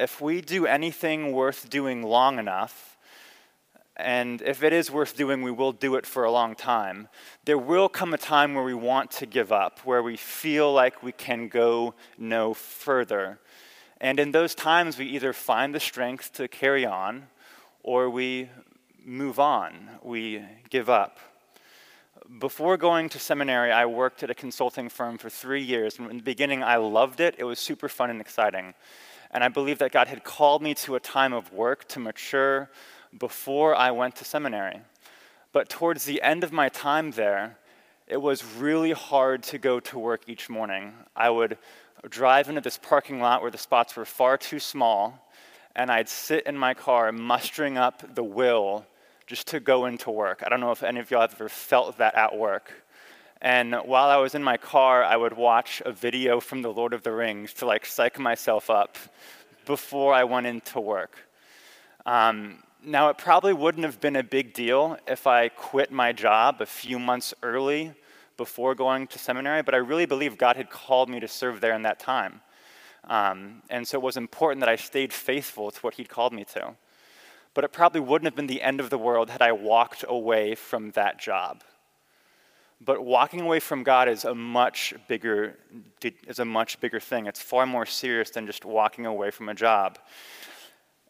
if we do anything worth doing long enough, and if it is worth doing, we will do it for a long time. There will come a time where we want to give up, where we feel like we can go no further. And in those times, we either find the strength to carry on or we move on, we give up. Before going to seminary, I worked at a consulting firm for three years. And in the beginning, I loved it. It was super fun and exciting. And I believe that God had called me to a time of work to mature before I went to seminary. But towards the end of my time there, it was really hard to go to work each morning. I would drive into this parking lot where the spots were far too small, and I'd sit in my car mustering up the will just to go into work. I don't know if any of y'all have ever felt that at work. And while I was in my car, I would watch a video from The Lord of the Rings to like psych myself up before I went into work. Um, now, it probably wouldn't have been a big deal if I quit my job a few months early before going to seminary, but I really believe God had called me to serve there in that time. Um, and so it was important that I stayed faithful to what He'd called me to. But it probably wouldn't have been the end of the world had I walked away from that job. But walking away from God is a much bigger is a much bigger thing. It's far more serious than just walking away from a job.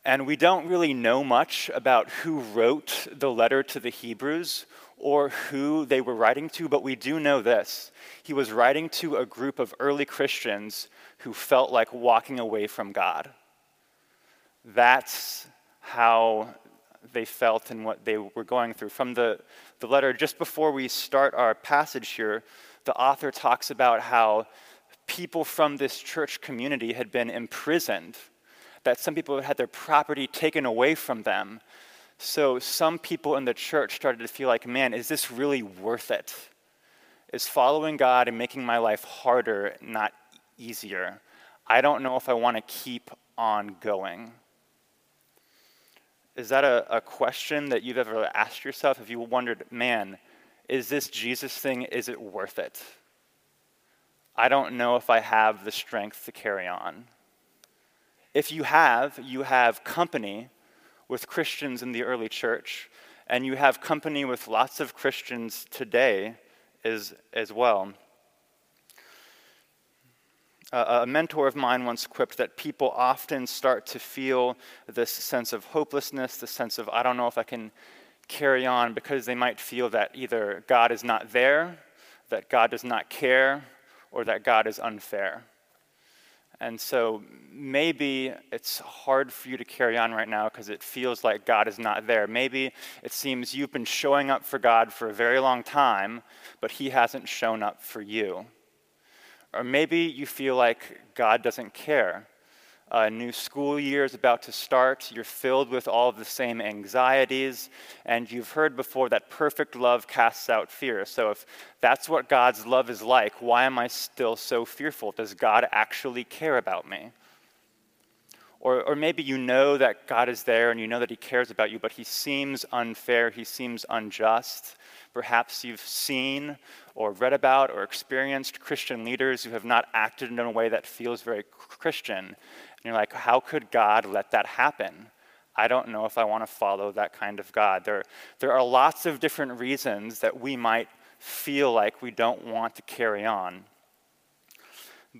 And we don't really know much about who wrote the letter to the Hebrews or who they were writing to, but we do know this. He was writing to a group of early Christians who felt like walking away from God. That's how they felt and what they were going through. From the, the letter, just before we start our passage here, the author talks about how people from this church community had been imprisoned, that some people had their property taken away from them. So some people in the church started to feel like, man, is this really worth it? Is following God and making my life harder not easier? I don't know if I want to keep on going. Is that a, a question that you've ever asked yourself? Have you wondered, man, is this Jesus thing, is it worth it? I don't know if I have the strength to carry on. If you have, you have company with Christians in the early church, and you have company with lots of Christians today as, as well a mentor of mine once quipped that people often start to feel this sense of hopelessness, the sense of, I don't know if I can carry on, because they might feel that either God is not there, that God does not care, or that God is unfair. And so maybe it's hard for you to carry on right now because it feels like God is not there. Maybe it seems you've been showing up for God for a very long time, but He hasn't shown up for you. Or maybe you feel like God doesn't care. A new school year is about to start. You're filled with all of the same anxieties. And you've heard before that perfect love casts out fear. So, if that's what God's love is like, why am I still so fearful? Does God actually care about me? Or, or maybe you know that God is there and you know that He cares about you, but He seems unfair, He seems unjust. Perhaps you've seen or read about or experienced Christian leaders who have not acted in a way that feels very Christian. And you're like, how could God let that happen? I don't know if I want to follow that kind of God. There, there are lots of different reasons that we might feel like we don't want to carry on.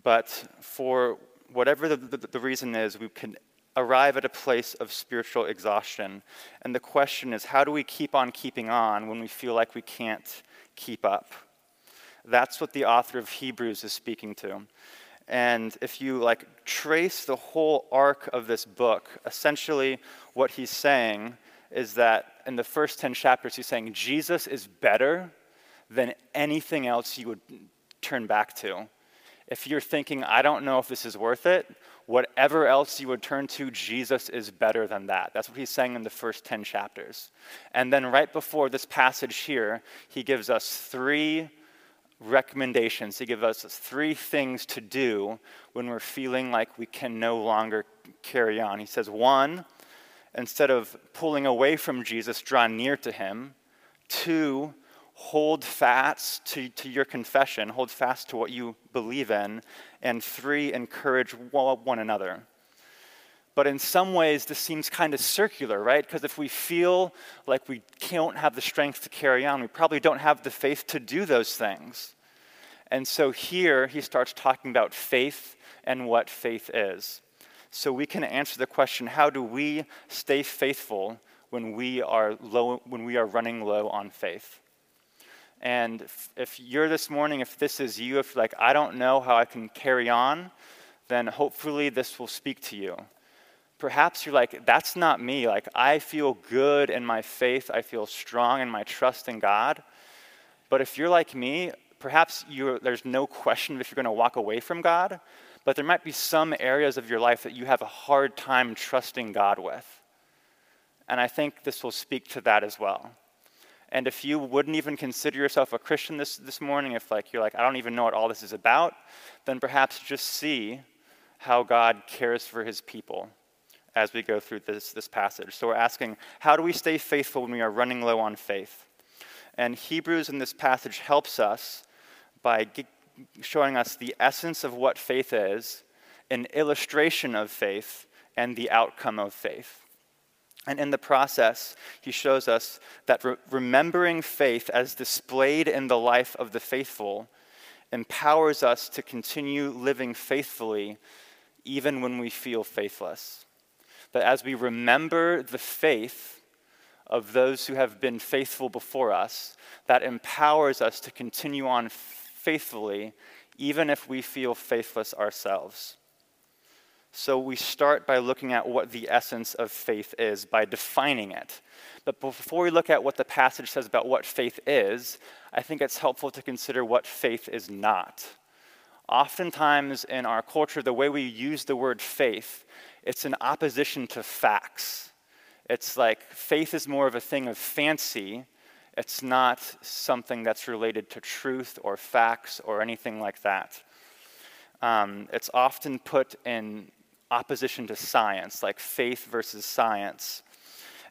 But for whatever the, the, the reason is, we can arrive at a place of spiritual exhaustion. And the question is how do we keep on keeping on when we feel like we can't keep up? That's what the author of Hebrews is speaking to. And if you like trace the whole arc of this book, essentially what he's saying is that in the first 10 chapters, he's saying Jesus is better than anything else you would turn back to. If you're thinking, I don't know if this is worth it, whatever else you would turn to, Jesus is better than that. That's what he's saying in the first 10 chapters. And then right before this passage here, he gives us three recommendations. He gives us three things to do when we're feeling like we can no longer carry on. He says, one, instead of pulling away from Jesus, draw near to him. Two, hold fast to, to your confession, hold fast to what you believe in. And three, encourage one another. But in some ways, this seems kind of circular, right? Because if we feel like we don't have the strength to carry on, we probably don't have the faith to do those things. And so here he starts talking about faith and what faith is. So we can answer the question how do we stay faithful when we are, low, when we are running low on faith? And if you're this morning, if this is you, if like, I don't know how I can carry on, then hopefully this will speak to you. Perhaps you're like, that's not me. Like, I feel good in my faith, I feel strong in my trust in God. But if you're like me, perhaps there's no question if you're going to walk away from God, but there might be some areas of your life that you have a hard time trusting God with. And I think this will speak to that as well. And if you wouldn't even consider yourself a Christian this, this morning, if like you're like, I don't even know what all this is about, then perhaps just see how God cares for his people as we go through this, this passage. So we're asking, how do we stay faithful when we are running low on faith? And Hebrews in this passage helps us by showing us the essence of what faith is, an illustration of faith, and the outcome of faith. And in the process, he shows us that re- remembering faith as displayed in the life of the faithful empowers us to continue living faithfully even when we feel faithless. That as we remember the faith of those who have been faithful before us, that empowers us to continue on faithfully even if we feel faithless ourselves. So we start by looking at what the essence of faith is, by defining it. But before we look at what the passage says about what faith is, I think it's helpful to consider what faith is not. Oftentimes in our culture, the way we use the word faith, it's in opposition to facts. It's like faith is more of a thing of fancy. It's not something that's related to truth or facts or anything like that. Um, it's often put in opposition to science, like faith versus science.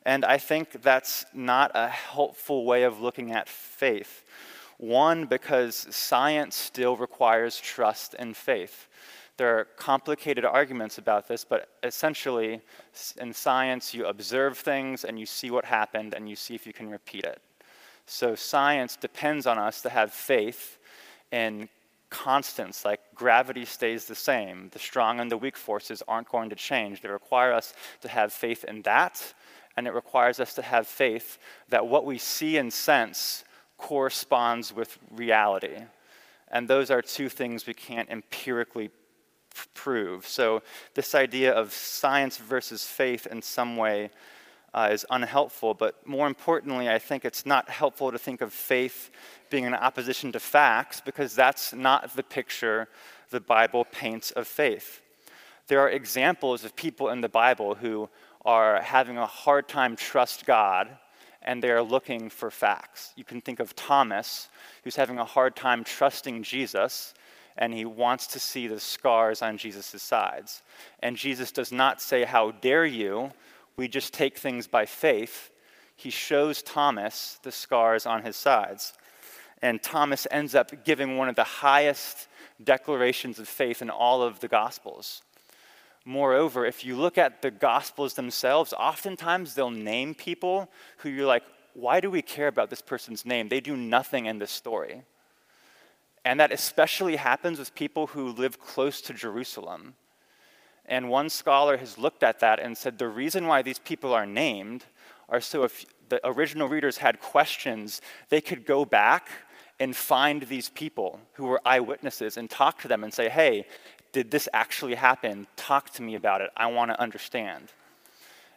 And I think that's not a helpful way of looking at faith. One, because science still requires trust and faith. There are complicated arguments about this, but essentially, in science, you observe things and you see what happened and you see if you can repeat it. So, science depends on us to have faith in constants, like gravity stays the same. The strong and the weak forces aren't going to change. They require us to have faith in that, and it requires us to have faith that what we see and sense corresponds with reality. And those are two things we can't empirically prove. So, this idea of science versus faith in some way uh, is unhelpful. But more importantly, I think it's not helpful to think of faith being in opposition to facts because that's not the picture the Bible paints of faith. There are examples of people in the Bible who are having a hard time trust God and they're looking for facts. You can think of Thomas, who's having a hard time trusting Jesus, and he wants to see the scars on Jesus' sides. And Jesus does not say, How dare you? We just take things by faith, he shows Thomas the scars on his sides. And Thomas ends up giving one of the highest declarations of faith in all of the Gospels. Moreover, if you look at the Gospels themselves, oftentimes they'll name people who you're like, why do we care about this person's name? They do nothing in this story. And that especially happens with people who live close to Jerusalem. And one scholar has looked at that and said the reason why these people are named are so if the original readers had questions, they could go back and find these people who were eyewitnesses and talk to them and say, hey, did this actually happen? Talk to me about it. I want to understand.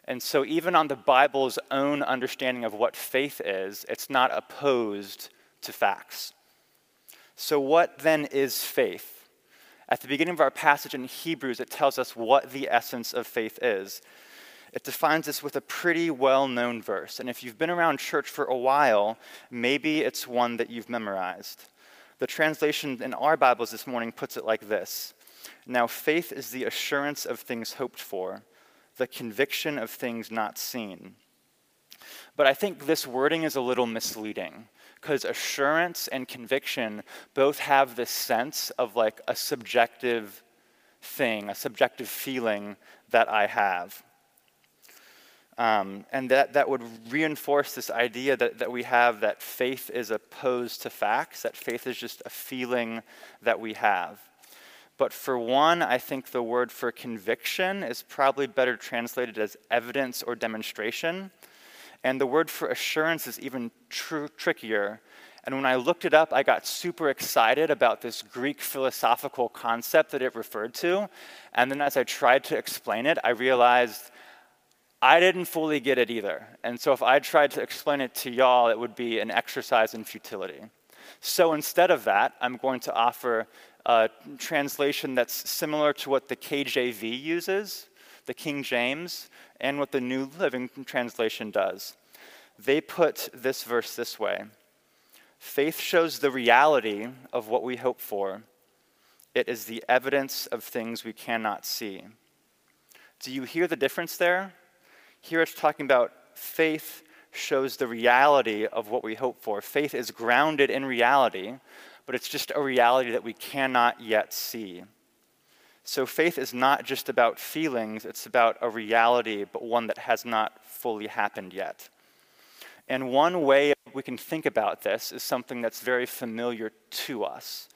And so, even on the Bible's own understanding of what faith is, it's not opposed to facts. So, what then is faith? At the beginning of our passage in Hebrews, it tells us what the essence of faith is. It defines this with a pretty well known verse. And if you've been around church for a while, maybe it's one that you've memorized. The translation in our Bibles this morning puts it like this Now, faith is the assurance of things hoped for, the conviction of things not seen. But I think this wording is a little misleading because assurance and conviction both have this sense of like a subjective thing, a subjective feeling that I have. Um, and that, that would reinforce this idea that, that we have that faith is opposed to facts, that faith is just a feeling that we have. But for one, I think the word for conviction is probably better translated as evidence or demonstration. And the word for assurance is even tr- trickier. And when I looked it up, I got super excited about this Greek philosophical concept that it referred to. And then as I tried to explain it, I realized I didn't fully get it either. And so if I tried to explain it to y'all, it would be an exercise in futility. So instead of that, I'm going to offer a translation that's similar to what the KJV uses, the King James, and what the New Living Translation does. They put this verse this way Faith shows the reality of what we hope for, it is the evidence of things we cannot see. Do you hear the difference there? Here it's talking about faith shows the reality of what we hope for. Faith is grounded in reality, but it's just a reality that we cannot yet see. So faith is not just about feelings, it's about a reality, but one that has not fully happened yet. And one way we can think about this is something that's very familiar to us.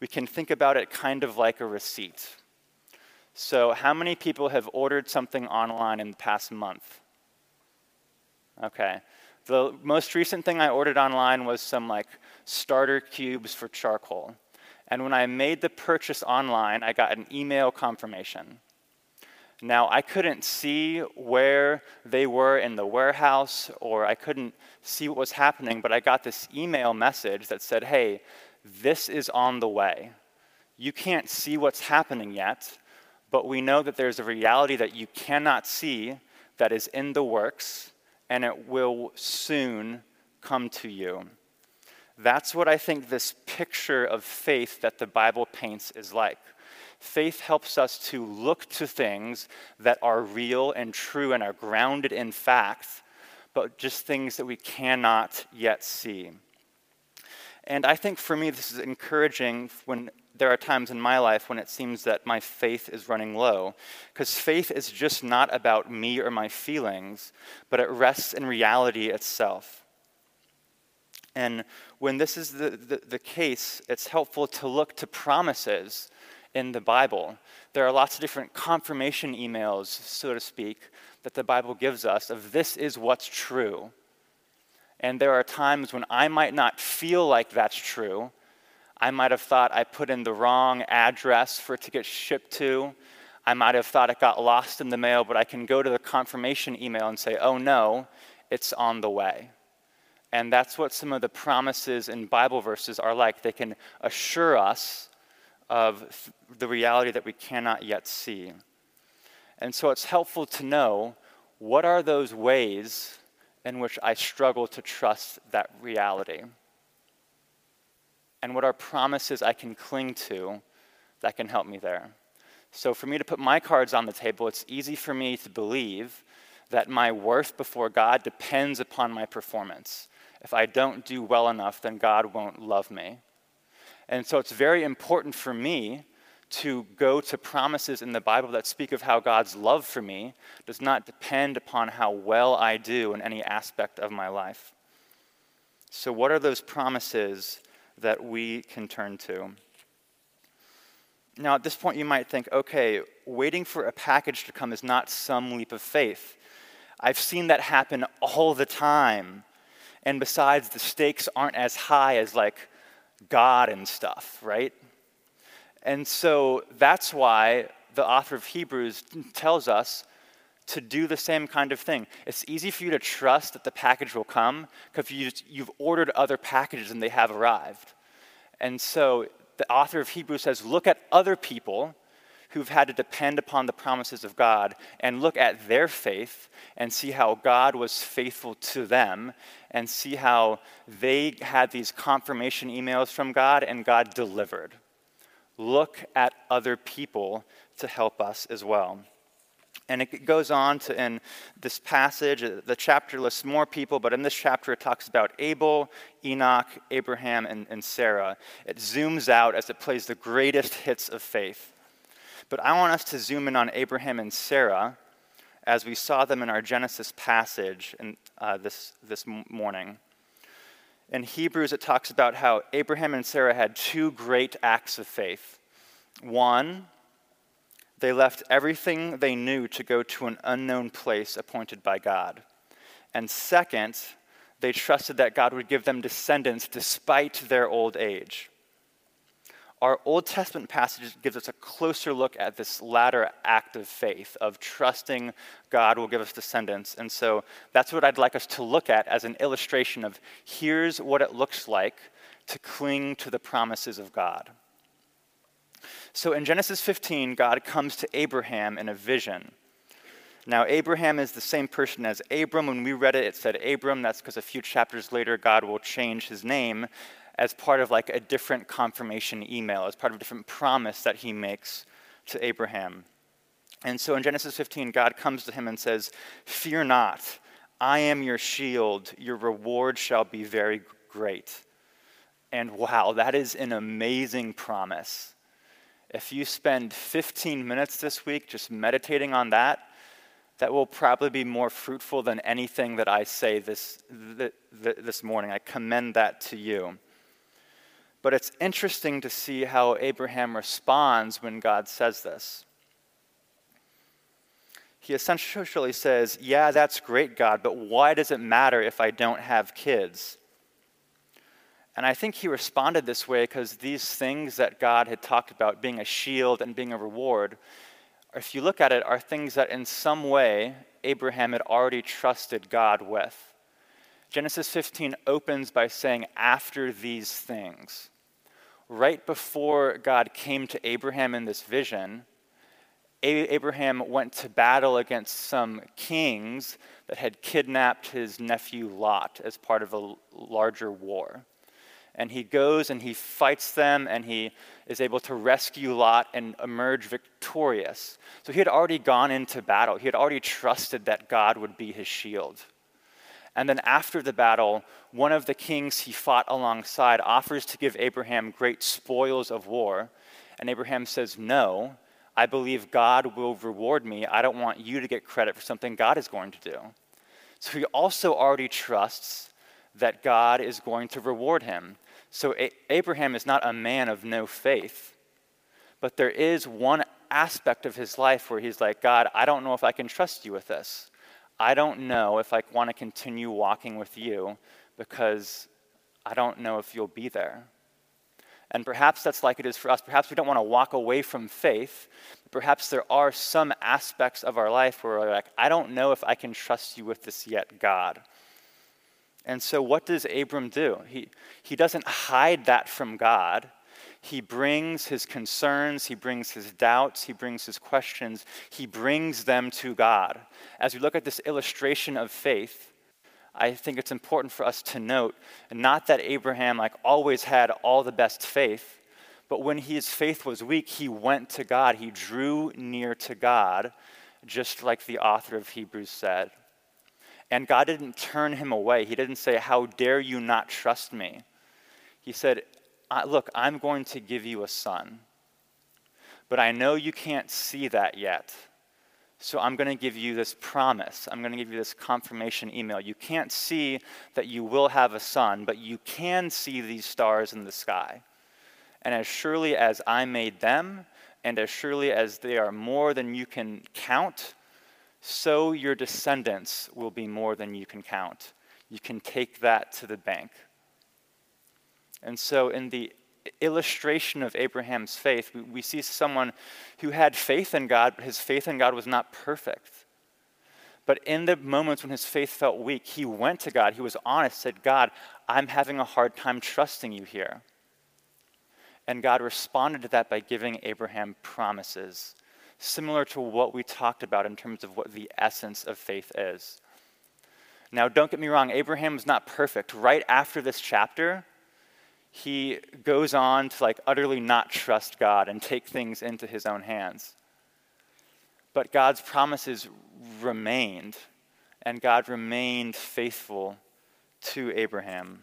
We can think about it kind of like a receipt. So, how many people have ordered something online in the past month? Okay. The most recent thing I ordered online was some like starter cubes for charcoal. And when I made the purchase online, I got an email confirmation. Now, I couldn't see where they were in the warehouse, or I couldn't see what was happening, but I got this email message that said, Hey, this is on the way. You can't see what's happening yet, but we know that there's a reality that you cannot see that is in the works, and it will soon come to you. That's what I think this picture of faith that the Bible paints is like. Faith helps us to look to things that are real and true and are grounded in facts, but just things that we cannot yet see. And I think for me, this is encouraging when there are times in my life when it seems that my faith is running low. Because faith is just not about me or my feelings, but it rests in reality itself. And when this is the, the, the, case, it's helpful to look to promises in the Bible. There are lots of different confirmation emails, so to speak, that the Bible gives us of this is what's true. And there are times when I might not feel like that's true, I might have thought I put in the wrong address for it to get shipped to. I might have thought it got lost in the mail, but I can go to the confirmation email and say, oh no, it's on the way. And that's what some of the promises in Bible verses are like. They can assure us of the reality that we cannot yet see. And so it's helpful to know what are those ways in which I struggle to trust that reality and what are promises I can cling to that can help me there. So, for me to put my cards on the table, it's easy for me to believe that my worth before God depends upon my performance. If I don't do well enough, then God won't love me. And so, it's very important for me to go to promises in the Bible that speak of how God's love for me does not depend upon how well I do in any aspect of my life. So, what are those promises that we can turn to. Now, at this point, you might think, okay, waiting for a package to come is not some leap of faith. I've seen that happen all the time. And besides, the stakes aren't as high as like God and stuff, right? And so that's why the author of Hebrews tells us to do the same kind of thing. It's easy for you to trust that the package will come because you you've ordered other packages and they have arrived. And so the author of Hebrews says, look at other people who've had to depend upon the promises of God and look at their faith and see how God was faithful to them and see how they had these confirmation emails from God and God delivered. Look at other people to help us as well. And it goes on to, in this passage, the chapter lists more people, but in this chapter it talks about Abel, Enoch, Abraham, and, and Sarah. It zooms out as it plays the greatest hits of faith. But I want us to zoom in on Abraham and Sarah as we saw them in our Genesis passage in, uh, this, this morning. In Hebrews, it talks about how Abraham and Sarah had two great acts of faith. One, they left everything they knew to go to an unknown place appointed by God. And second, they trusted that God would give them descendants despite their old age. Our Old Testament passage gives us a closer look at this latter act of faith, of trusting God will give us descendants. And so that's what I'd like us to look at as an illustration of here's what it looks like to cling to the promises of God. So in Genesis 15, God comes to Abraham in a vision. Now, Abraham is the same person as Abram. When we read it, it said Abram. That's because a few chapters later, God will change his name as part of like a different confirmation email, as part of a different promise that he makes to Abraham. And so in Genesis 15, God comes to him and says, Fear not, I am your shield, your reward shall be very great. And wow, that is an amazing promise. If you spend 15 minutes this week just meditating on that, that will probably be more fruitful than anything that I say this, this morning. I commend that to you. But it's interesting to see how Abraham responds when God says this. He essentially says, Yeah, that's great, God, but why does it matter if I don't have kids? And I think he responded this way because these things that God had talked about, being a shield and being a reward, if you look at it, are things that in some way Abraham had already trusted God with. Genesis 15 opens by saying, after these things. Right before God came to Abraham in this vision, Abraham went to battle against some kings that had kidnapped his nephew Lot as part of a larger war and he goes and he fights them and he is able to rescue Lot and emerge victorious. So he had already gone into battle. He had already trusted that God would be his shield. And then after the battle, one of the kings he fought alongside offers to give Abraham great spoils of war. And Abraham says, No, I believe God will reward me. I don't want you to get credit for something God is going to do. So he also already trusts that God is going to reward him. So a- Abraham is not a man of no faith, but there is one aspect of his life where he's like, God, I don't know if I can trust you with this. I don't know if I want to continue walking with you because I don't know if you'll be there. And perhaps that's like it is for us. Perhaps we don't want to walk away from faith. Perhaps there are some aspects of our life where we're like, I don't know if I can trust you with this yet, God. And so, what does Abram do? He, he doesn't hide that from God. He brings his concerns, he brings his doubts, he brings his questions, he brings them to God. As we look at this illustration of faith, I think it's important for us to note not that Abraham like always had all the best faith, but when his faith was weak, he went to God. He drew near to God, just like the author of Hebrews said. And God didn't turn him away. He didn't say, How dare you not trust me? He said, Look, I'm going to give you a son. But I know you can't see that yet. So I'm going to give you this promise. I'm going to give you this confirmation email. You can't see that you will have a son, but you can see these stars in the sky. And as surely as I made them, and as surely as they are more than you can count, so your descendants will be more than you can count. You can take that to the bank. And so, in the illustration of Abraham's faith, we, we, see someone who had faith in God, but his faith in God was not perfect. But in the moments when his faith felt weak, he went to God. He was honest, said, God, I'm having a hard time trusting you here. And God responded to that by giving Abraham promises similar to what we talked about in terms of what the essence of faith is. Now, don't get me wrong, Abraham was not perfect. Right after this chapter, he goes on to like utterly not trust God and take things into his own hands. But God's promises remained, and God remained faithful to Abraham.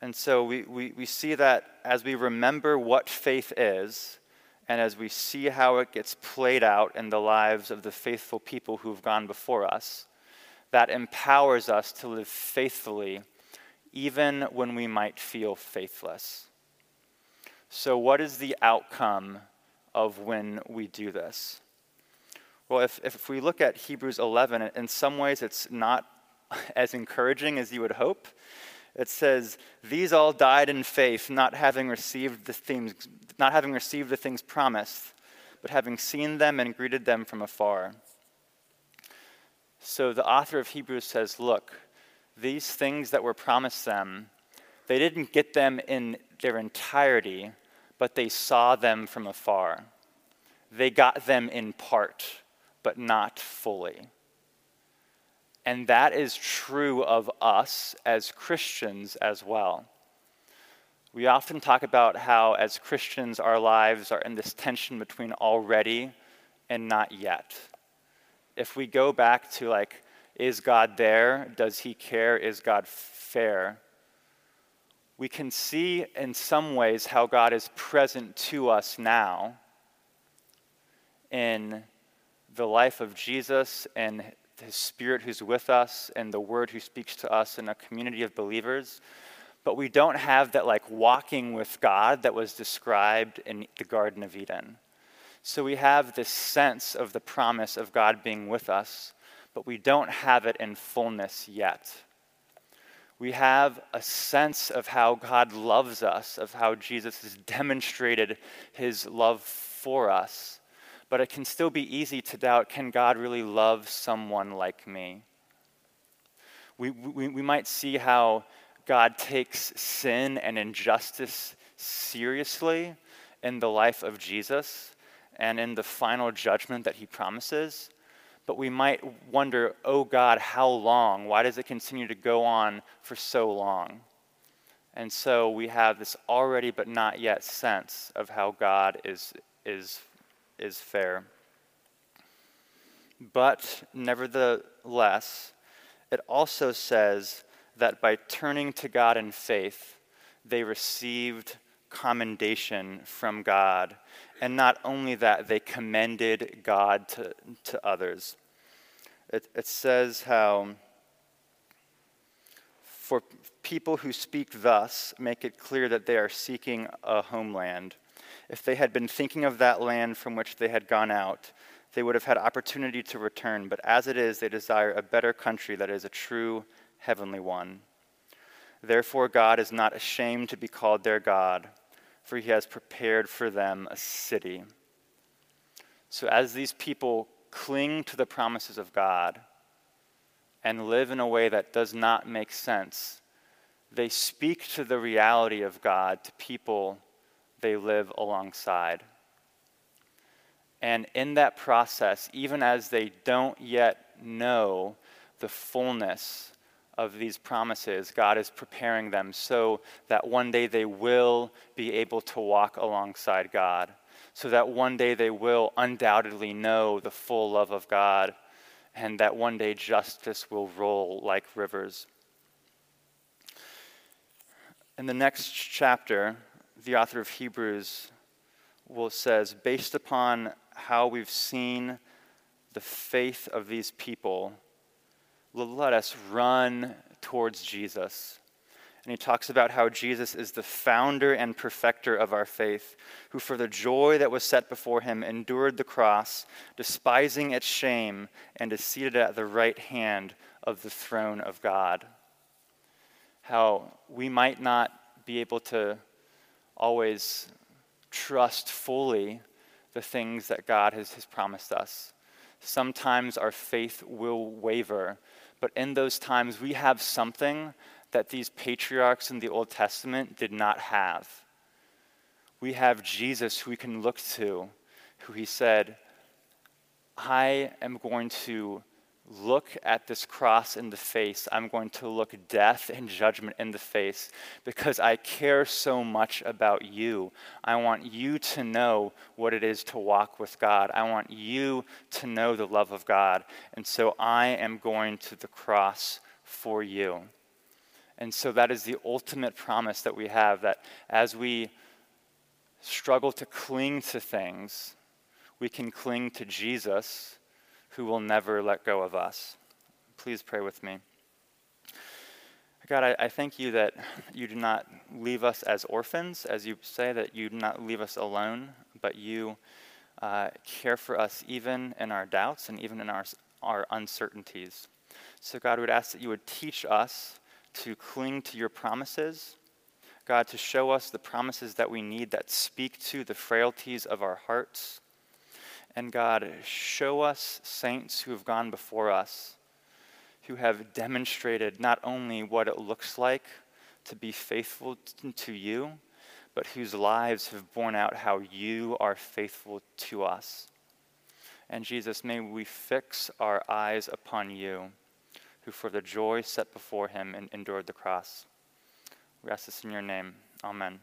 And so we, we, we see that as we remember what faith is, and as we see how it gets played out in the lives of the faithful people who've gone before us, that empowers us to live faithfully even when we might feel faithless. So, what is the outcome of when we do this? Well, if, if we look at Hebrews 11, in some ways it's not as encouraging as you would hope. It says, These all died in faith, not having received the things, not having received the things promised, but having seen them and greeted them from afar. So the author of Hebrews says, Look, these things that were promised them, they didn't get them in their entirety, but they saw them from afar. They got them in part, but not fully. And that is true of us as Christians as well. We often talk about how, as Christians, our lives are in this tension between already and not yet. If we go back to, like, is God there? Does he care? Is God fair? We can see in some ways how God is present to us now in the life of Jesus and his Spirit who's with us and the Word who speaks to us in a community of believers. But we don't have that like walking with God that was described in the Garden of Eden. So we have this sense of the promise of God being with us, but we don't have it in fullness yet. We have a sense of how God loves us, of how Jesus has demonstrated his love for us but it can still be easy to doubt can God really love someone like me? We, we, we might see how God takes sin and injustice seriously in the life of Jesus and in the final judgment that he promises. But we might wonder, oh God, how long? Why does it continue to go on for so long? And so we have this already but not yet sense of how God is, is is fair. But nevertheless, it also says that by turning to God in faith, they received commendation from God. And not only that, they commended God to, to others. It, it says how, for people who speak thus, make it clear that they are seeking a homeland. If they had been thinking of that land from which they had gone out, they would have had opportunity to return, but as it is, they desire a better country that is a true heavenly one. Therefore, God is not ashamed to be called their God, for he has prepared for them a city. So, as these people cling to the promises of God and live in a way that does not make sense, they speak to the reality of God to people they live alongside. And in that process, even as they don't yet know the fullness of these promises, God is preparing them so that one day they will be able to walk alongside God, so that one day they will undoubtedly know the full love of God, and that one day justice will roll like rivers. In the next chapter, the author of Hebrews will says, based upon how we've seen the faith of these people, let us run towards Jesus. And he talks about how Jesus is the founder and perfecter of our faith, who for the joy that was set before him endured the cross, despising its shame, and is seated at the right hand of the throne of God. How we might not be able to always trust fully the things that God has, has promised us. Sometimes our faith will waver, but in those times we have something that these patriarchs in the Old Testament did not have. We have Jesus who we can look to, who he said, I am going to look at this cross in the face. I'm going to look death and judgment in the face because I care so much about you. I want you to know what it is to walk with God. I want you to know the love of God. And so I am going to the cross for you. And so that is the ultimate promise that we have that as we struggle to cling to things, we can cling to Jesus who will never let go of us. Please pray with me. God, I, I, thank you that you do not leave us as orphans, as you say, that you do not leave us alone, but you uh, care for us even in our doubts and even in our, our uncertainties. So, God, we would ask that you would teach us to cling to your promises. God, to show us the promises that we need that speak to the frailties of our hearts. And God, show us saints who have gone before us, who have demonstrated not only what it looks like to be faithful to you, but whose lives have borne out how you are faithful to us. And Jesus, may we fix our eyes upon you, who for the joy set before him endured the cross. We ask this in your name. Amen.